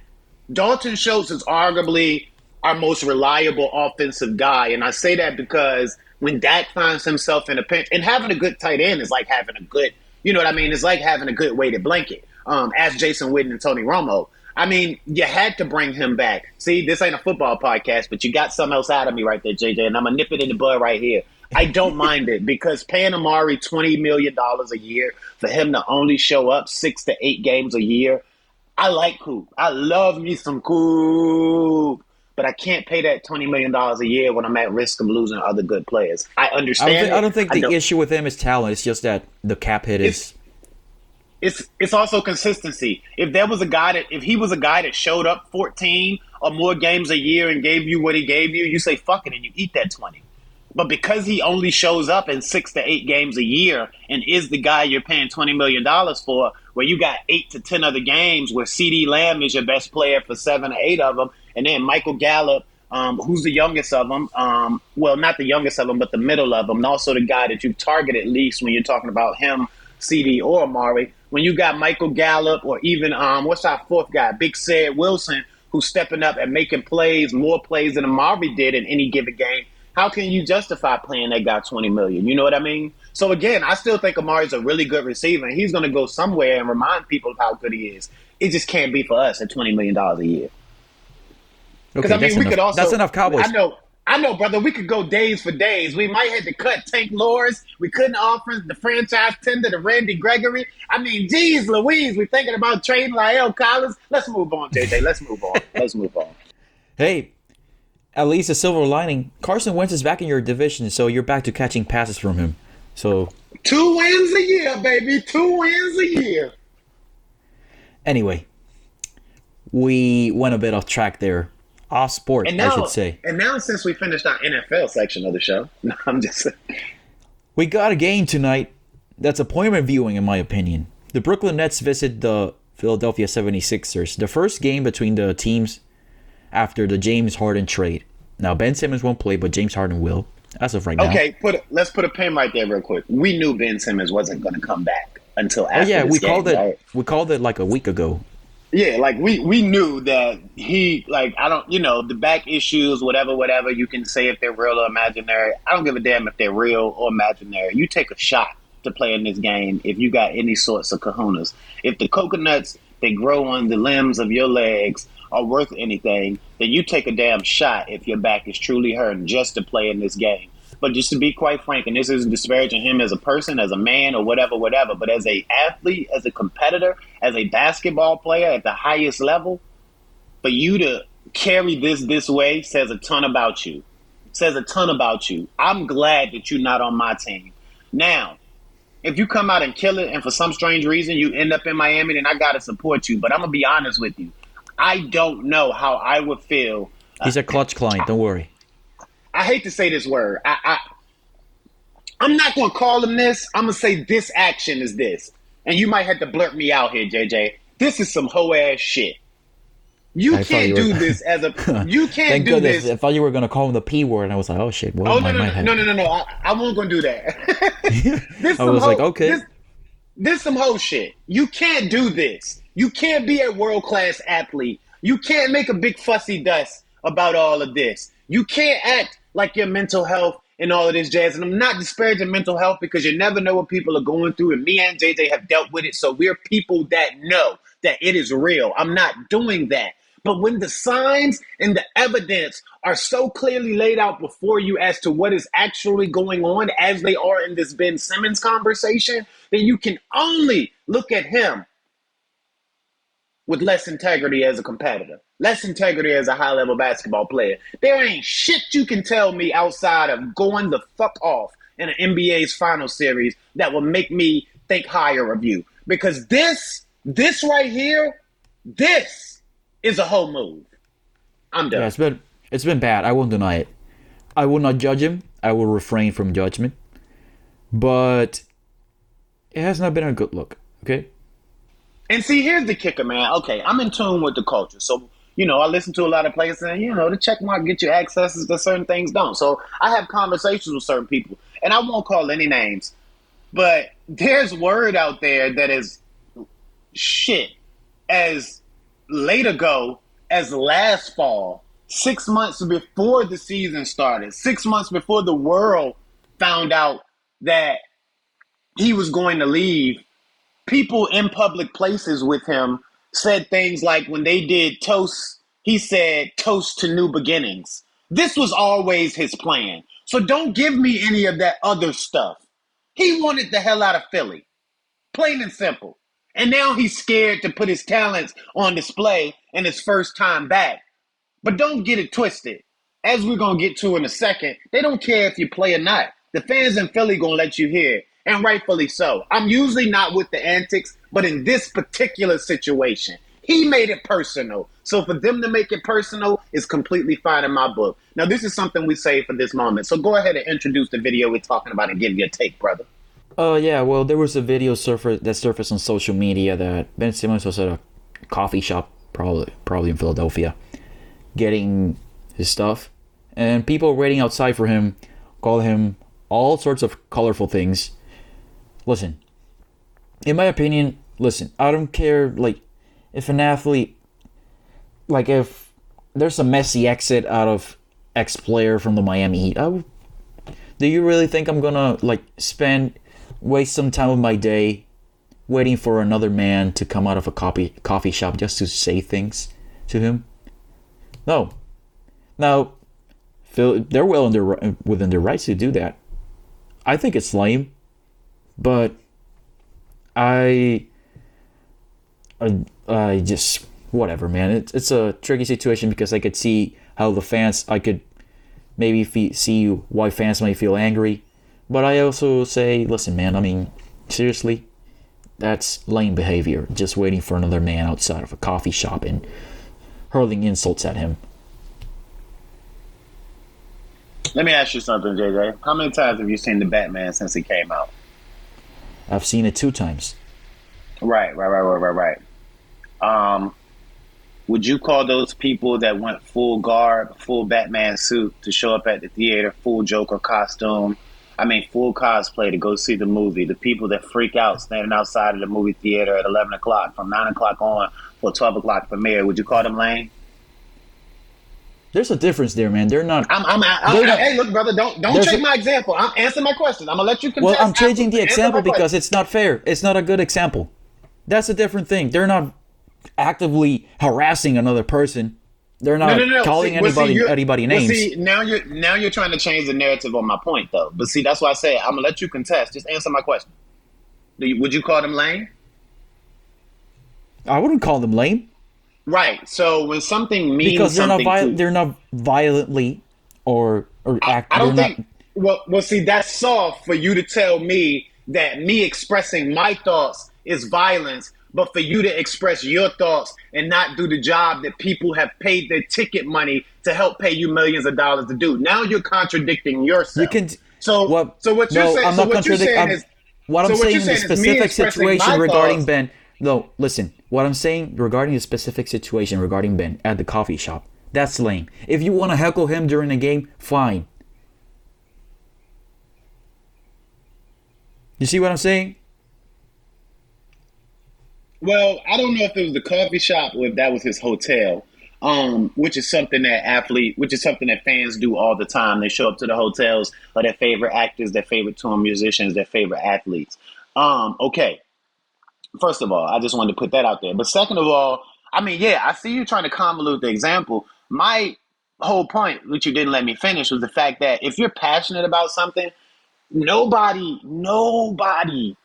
Dalton Schultz is arguably our most reliable offensive guy, and I say that because when Dak finds himself in a pinch, and having a good tight end is like having a good, you know what I mean? It's like having a good weighted blanket. Um, ask Jason Witten and Tony Romo. I mean, you had to bring him back. See, this ain't a football podcast, but you got something else out of me right there, JJ, and I'm gonna nip it in the bud right here. I don't mind it because paying Amari twenty million dollars a year for him to only show up six to eight games a year, I like Coop. I love me some Coop. But I can't pay that twenty million dollars a year when I'm at risk of losing other good players. I I don't, understand. think, I don't think the don't- issue with him is talent. It's just that the cap hit is. it's it's also consistency. If there was a guy that if he was a guy that showed up 14 or more games a year and gave you what he gave you, you say fuck it and you eat that 20. But because he only shows up in six to eight games a year and is the guy you're paying twenty million dollars for, where you got eight to ten other games where CeeDee Lamb is your best player for seven or eight of them, and then Michael Gallup, um, who's the youngest of them, um, well, not the youngest of them, but the middle of them, and also the guy that you target at least when you're talking about him, CeeDee or Amari. When you got Michael Gallup or even um, what's our fourth guy, Big Ced Wilson, who's stepping up and making plays, more plays than Amari did in any given game. How can you justify playing that guy twenty million? You know what I mean? So again, I still think Amari's a really good receiver, and he's going to go somewhere and remind people of how good he is. It just can't be for us at twenty million dollars a year. Because Okay, I mean, that's, we enough. could also. that's enough Cowboys. I know, I know, brother. We could go days for days. We might have to cut Tank Lawrence. We couldn't offer the franchise tender to Randy Gregory. I mean, geez, Louise, we're thinking about trading La'el Collins. Let's move on, JJ. Let's move on. Let's move on. Hey, at least a silver lining. Carson Wentz is back in your division, so you're back to catching passes from him. So Two wins a year, baby. Two wins a year. anyway, we went a bit off track there. Off sport, And now, I should say. and now since we finished our NFL section of the show, no, I'm just We got a game tonight that's appointment viewing, in my opinion. The Brooklyn Nets visit the Philadelphia 76ers. The first game between the teams after the James Harden trade. Now, Ben Simmons won't play, but James Harden will, as of right now. okay. Put let's put a pin right there, real quick. We knew Ben Simmons wasn't going to come back until oh, after. Oh, yeah, we game, called it. right? We called it like a week ago. Yeah, like we we knew that he like I don't you know the back issues whatever whatever you can say if they're real or imaginary. I don't give a damn if they're real or imaginary. You take a shot to play in this game if you got any sorts of kahunas. If the coconuts they grow on the limbs of your legs are worth anything, then you take a damn shot if your back is truly hurting just to play in this game. But just to be quite frank, and this isn't disparaging him as a person, as a man, or whatever, whatever, but as a athlete, as a competitor, as a basketball player at the highest level, for you to carry this this way says a ton about you. Says a ton about you. I'm glad that you're not on my team. Now, if you come out and kill it, and for some strange reason you end up in Miami, then I gotta support you. But I'm gonna be honest with you. I don't know how I would feel He's a clutch client. Don't worry. I hate to say this word. I, I I'm not gonna call him this. I'm gonna say this action is this, and you might have to blurt me out here, JJ. This is some hoe ass shit. You I can't you do were- this as a. You can't Thank do goodness. this. I thought you were gonna call him the p word, and I was like, oh shit. Well, Oh no no no no no no no! I, I wasn't gonna do that. this I was hoe- like, okay. This, this some whole shit. You can't do this. You can't be a world class athlete. You can't make a big fussy dust about all of this. You can't act like your mental health and all of this jazz. And I'm not disparaging mental health because you never know what people are going through. And me and JJ have dealt with it. So we're people that know that it is real. I'm not doing that. But when the signs and the evidence are so clearly laid out before you as to what is actually going on, as they are in this Ben Simmons conversation, then you can only look at him with less integrity as a competitor, less integrity as a high level basketball player. There ain't shit you can tell me outside of going the fuck off in an NBA's final series that will make me think higher of you. Because this, this right here, this is a whole move. I'm done. Yeah, it's been it's been bad. I won't deny it. I will not judge him. I will refrain from judgment. But it has not been a good look. Okay. And see, here's the kicker, man. Okay, I'm in tune with the culture. So, you know, I listen to a lot of players and, you know, the check mark get you accesses to certain things don't. So I have conversations with certain people, and I won't call any names, but there's word out there that is shit as late ago as last fall, six months before the season started, six months before the world found out that he was going to leave people in public places with him said things like when they did toast, he said toast to new beginnings. This was always his plan. So don't give me any of that other stuff. He wanted the hell out of Philly. Plain and simple. And now he's scared to put his talents on display in his first time back. But don't get it twisted. As we're going to get to in a second, they don't care if you play or not. The fans in Philly going to let you hear and rightfully so. I'm usually not with the antics, but in this particular situation, he made it personal. So for them to make it personal is completely fine in my book. Now, this is something we say for this moment. So go ahead and introduce the video we're talking about and give your take, brother. Oh yeah, well there was a video surface that surfaced on social media that Ben Simmons was at a coffee shop, probably probably in Philadelphia, getting his stuff, and people waiting outside for him call him all sorts of colorful things. Listen, in my opinion, listen, I don't care like if an athlete like if there's a messy exit out of X player from the Miami Heat, I do you really think I'm gonna like spend waste some time of my day waiting for another man to come out of a coffee coffee shop just to say things to him? No. Now, they're well within their rights to do that. I think it's lame, but I, I, I just whatever, man. It's it's a tricky situation because I could see how the fans. I could maybe see why fans might feel angry, but I also say, listen, man. I mean, seriously, that's lame behavior. Just waiting for another man outside of a coffee shop and hurling insults at him. Let me ask you something, JJ. How many times have you seen the Batman since he came out? I've seen it two times. Right, right, right, right, right, right. Um, would you call those people that went full garb, full Batman suit to show up at the theater, full Joker costume? I mean, full cosplay to go see the movie. The people that freak out standing outside of the movie theater at eleven o'clock, from nine o'clock on for twelve o'clock premiere. Would you call them lame? There's a difference there, man. They're not. I'm, I'm, I'm, not- hey, look, brother, don't don't a- my example. I'm answering my question. I'm gonna let you. Contest. Well, I'm changing the example because it's not fair. It's not a good example. That's a different thing. They're not actively harassing another person. They're not No, no, no. calling See, well, see, anybody anybody well, names. see, now you're now you're trying to change the narrative on my point, though. But see, that's why I say I'm gonna let you contest. Just answer my question. You, would you call them lame? I wouldn't call them lame Right. So when something means because they're not something viol- to- they're not violently or or act. I don't think. not. Well, well, see, that's soft for you to tell me that me expressing my thoughts is violence, but for you to express your thoughts and not do the job that people have paid their ticket money to help pay you millions of dollars to do. Now you're contradicting yourself. You can. So, What? so what you're saying? I'm so not what you're contradicting. saying I'm- is What so I'm what saying in the saying is specific situation regarding thoughts- Ben. No, listen. What I'm saying regarding the specific situation regarding Ben at the coffee shop. That's lame. If you want to heckle him during the game, fine. You see what I'm saying? Well, I don't know if it was the coffee shop or if that was his hotel. Um, which is something that athlete, which is something that fans do all the time. They show up to the hotels of their favorite actors, their favorite tour musicians, their favorite athletes. Um, okay. First of all, I just wanted to put that out there. But second of all, I mean, yeah, I see you trying to convolute the example. My whole point, which you didn't let me finish, was the fact that if you're passionate about something, nobody, nobody,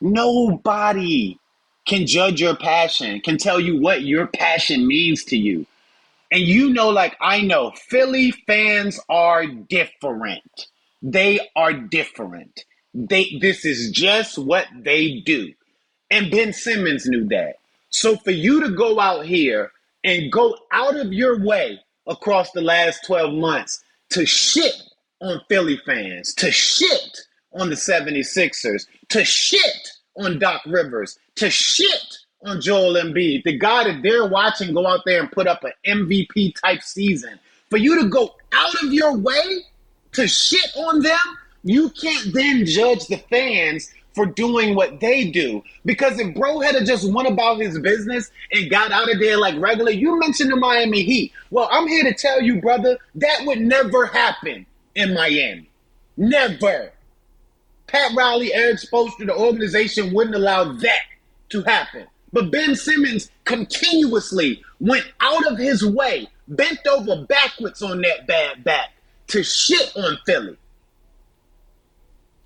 nobody can judge your passion, can tell you what your passion means to you. And you know, like I know, Philly fans are different. They are different. They this is just what they do. And Ben Simmons knew that. So for you to go out here and go out of your way across the last 12 months to shit on Philly fans, to shit on the 76ers, to shit on Doc Rivers, to shit on Joel Embiid, the guy that they're watching go out there and put up an MVP type season. For you to go out of your way to shit on them, you can't then judge the fans for doing what they do. Because if Bro had just went about his business and got out of there like regular, you mentioned the Miami Heat. Well, I'm here to tell you, brother, that would never happen in Miami. Never. Pat Riley, Erik Spoelstra, the organization wouldn't allow that to happen. But Ben Simmons continuously went out of his way, bent over backwards on that bad back to shit on Philly.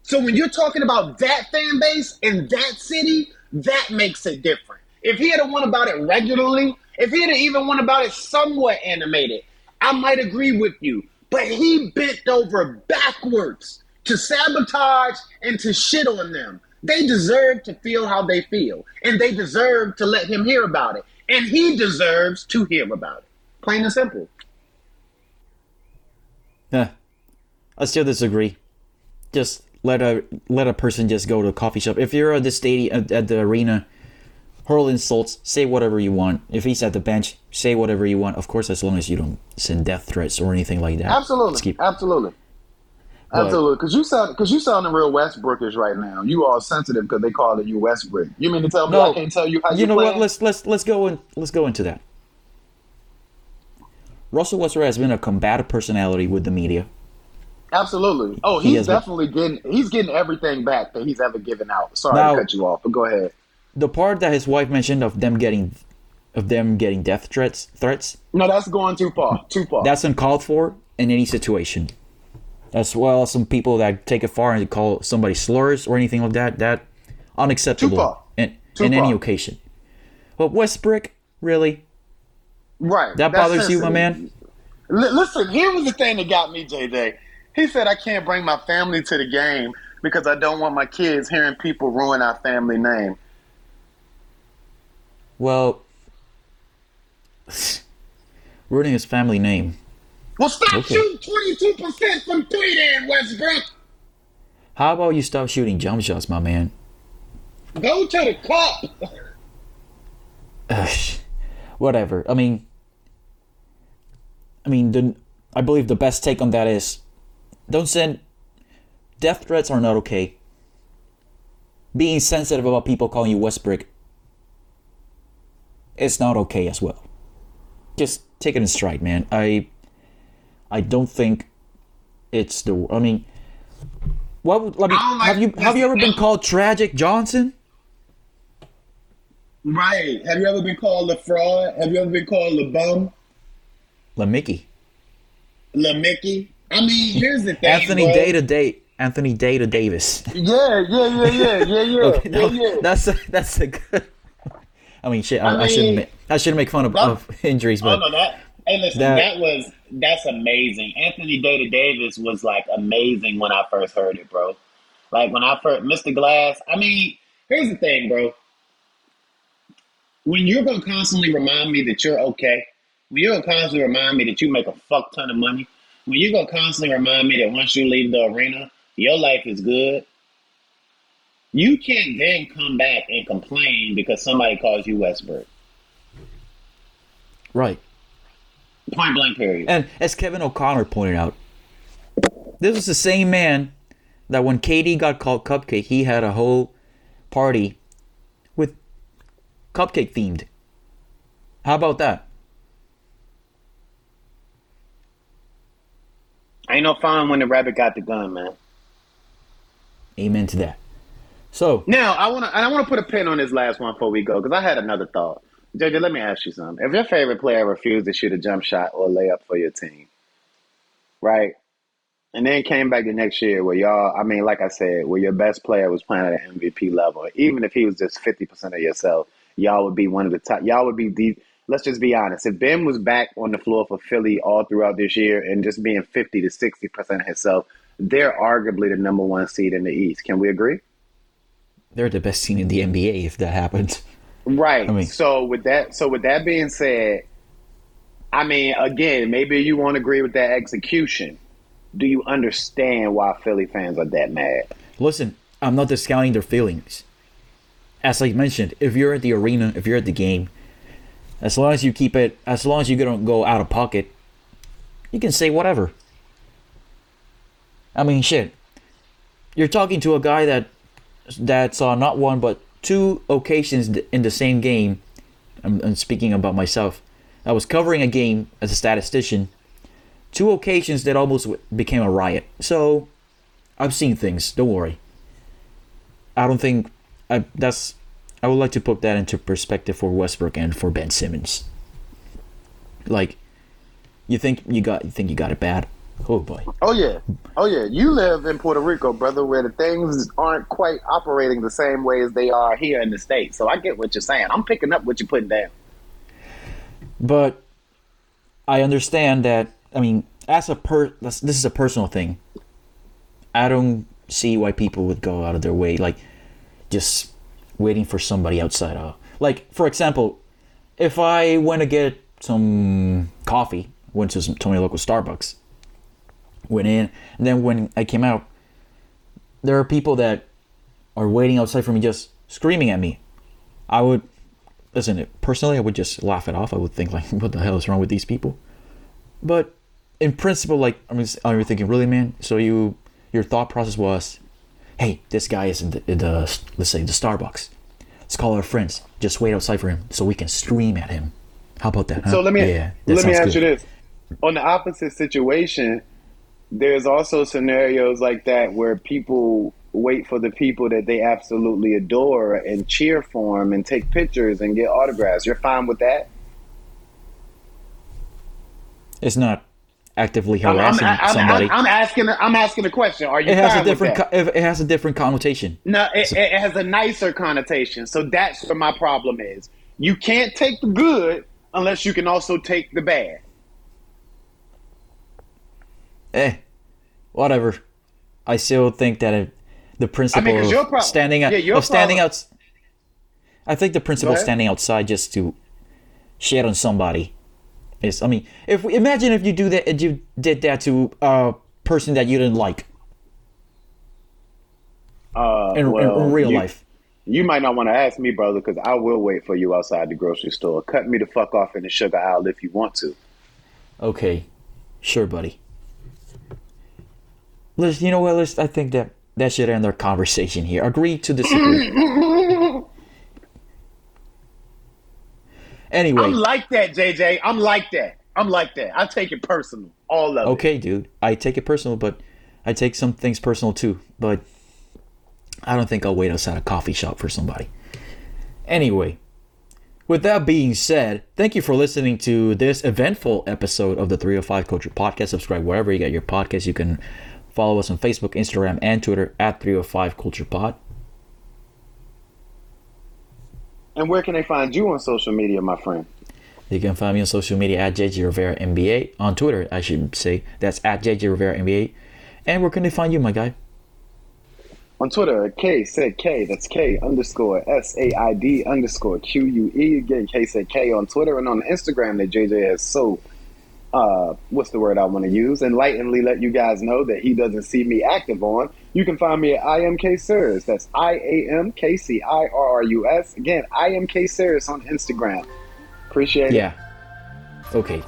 So when you're talking about that fan base in that city, that makes it different. If he had won about it regularly, if he had even won about it somewhat animated, I might agree with you. But he bent over backwards to sabotage and to shit on them. They deserve to feel how they feel, and they deserve to let him hear about it. And he deserves to hear about it. Plain and simple. Yeah, I still disagree. Just let a let a person just go to a coffee shop. If you're at the stadium at, at the arena, hurl insults, say whatever you want. If he's at the bench, say whatever you want. Of course, as long as you don't send death threats or anything like that. Absolutely. keep- Absolutely. But- Absolutely. Because you sound because you sound sounding real Westbrookish right now. You all sensitive because they call it you Westbrook. You mean to tell me No. I can't tell you how you, you know playing? what? Let's let's let's go in. Let's go into that. Russell Westbrook has been a combative personality with the media. Absolutely. Oh, He he's been- definitely getting he's getting everything back that he's ever given out. Sorry Now- to cut you off, but go ahead. The part that his wife mentioned of them getting, of them getting death threats, threats, No, that's going too far. Too far. that's uncalled for in any situation. As well as some people that take it far and call somebody slurs or anything like that. That unacceptable Too far. in, Too in any occasion. But Westbrook, really, right. that That's bothers you, my man? Li- listen, here was the thing that got me, JJ. He said I can't bring my family to the game because I don't want my kids hearing people ruin our family name. Well, ruining his family name. Well, stop Okay. shooting twenty-two percent from three, then Westbrook. How about you stop shooting jump shots, my man? Go to the cup. Ugh, whatever. I mean, I mean, the I believe the best take on that is don't send death threats are not okay. Being sensitive about people calling you Westbrook is not okay as well. Just take it in stride, man. I I don't think it's the. I mean, what? would- Let me. Like- Have you have you ever been called Tragic Johnson? Right. Have you ever been called a fraud? Have you ever been called a bum? La Mickey. La Mickey? I mean, here's the thing. Anthony bro. Day to Day. Anthony Day to Davis. Yeah, yeah, yeah, yeah, yeah, yeah. Okay, no, yeah, yeah. that's a, that's a good. I mean, shit. I, I, I shouldn't. Make, I shouldn't make fun of, that- of injuries, Oh but no, that hey listen, That- that, was that's amazing. Anthony Data Davis was like amazing when I first heard it, bro. Like when I first Mr. Glass, I mean, here's the thing, bro. When you're gonna constantly remind me that you're okay, when you're gonna constantly remind me that you make a fuck ton of money, when you're gonna constantly remind me that once you leave the arena, your life is good, you can't then come back and complain because somebody calls you Westbrook. right. Point blank period. And as Kevin O'Connor pointed out, this was the same man that when KD got called Cupcake, he had a whole party with cupcake themed. How about that? Ain't no fun when the rabbit got the gun, man. Amen to that. So, Now I want to I want to put a pin on this last one before we go because I had another thought. JJ, let me ask you something. If your favorite player refused to shoot a jump shot or layup for your team, right, and then came back the next year where y'all, I mean, like I said, where your best player was playing at an MVP level, even if he was just fifty percent of yourself, y'all would be one of the top. Y'all would be the. Let's just be honest. If Ben was back on the floor for Philly all throughout this year and just being fifty to sixty percent himself, they're arguably the number one seed in the East. Can we agree? they're the best team in the NBA if that happens. Right. I mean- so with that, so with that being said, I mean, again, maybe you won't agree with that execution. Do you understand why Philly fans are that mad? Listen, I'm not discounting their feelings. As I mentioned, if you're at the arena, if you're at the game, as long as you keep it, as long as you don't go out of pocket, you can say whatever. I mean, shit. You're talking to a guy that that saw not one but two occasions in the same game. I'm, I'm speaking about myself. I was covering a game as a statistician. Two occasions that almost became a riot. So I've seen things. Don't worry. I don't think I, that's. I would like to put that into perspective for Westbrook and for Ben Simmons. Like, you think you got you think you got it bad. Oh boy. Oh yeah, oh yeah. You live in Puerto Rico, brother, where the things aren't quite operating the same way as they are here in the states. So I get what you're saying. I'm picking up what you're putting down. But I understand that. I mean, as a per, this this is a personal thing. I don't see why people would go out of their way, like just waiting for somebody outside. Uh, like, for example, if I went to get some coffee, went to some to my local Starbucks, went in, and then when I came out, there are people that are waiting outside for me, just screaming at me. I would listen. It personally, I would just laugh it off. I would think like, "What the hell is wrong with these people?" But in principle, like I mean, I'm thinking, really, man. So you, your thought process was, "Hey, this guy is in the, in the let's say the Starbucks. Let's call our friends. Just wait outside for him so we can scream at him. How about that? huh? So let me yeah, let me ask you this: on the opposite situation, there's also scenarios like that where people wait for the people that they absolutely adore and cheer for them and take pictures and get autographs. You're fine with that? It's not actively I'm, I'm, harassing I'm, somebody. I'm, I'm asking. I'm asking a question. Are you it has a different. Co- it has a different connotation. No, it, it has a nicer connotation. So that's where my problem is. You can't take the good unless you can also take the bad. eh, whatever. I still think that it, the principle 'cause your of prob- standing out, yeah, of standing problem- out. I think the principle of standing outside just to shit on somebody is. I mean, if imagine if you do that, if you did that to a person that you didn't like Uh, in, well, in real you- life. You might not want to ask me, brother, because I will wait for you outside the grocery store. Cut me the fuck off in the sugar aisle if you want to. Okay, sure, buddy. Let's. You know what? Let's. I think that that should end our conversation here. Agree to disagree. anyway. I'm like that, JJ. I'm like that. I'm like that. I take it personal. All of it. Okay, dude. I take it personal, but I take some things personal too. But I don't think I'll wait outside a coffee shop for somebody. Anyway, with that being said, thank you for listening to this eventful episode of the 305 Culture Podcast. Subscribe wherever you get your podcast. You can follow us on Facebook, Instagram, and Twitter at 305 Culture Pod. And where can they find you on social media, my friend? You can find me on social media at JJ Rivera NBA. On Twitter, I should say. That's at JJ Rivera NBA. And where can they find you, my guy? On Twitter, K said K. That's K underscore S A I D underscore Q U E. Again, K said K on Twitter and on Instagram that JJ has so, uh, what's the word I want to use? Enlightenedly let you guys know that he doesn't see me active on. You can find me at I am That's I A M K C I R R U S. Again, I am on Instagram. Appreciate it. Yeah. Okay.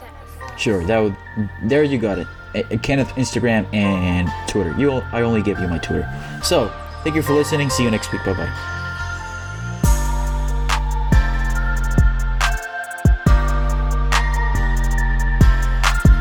Sure. That would. There you got it. Uh, uh, Kenneth Instagram and Twitter. You. I only give you my Twitter. So thank you for listening. See you next week. Bye bye.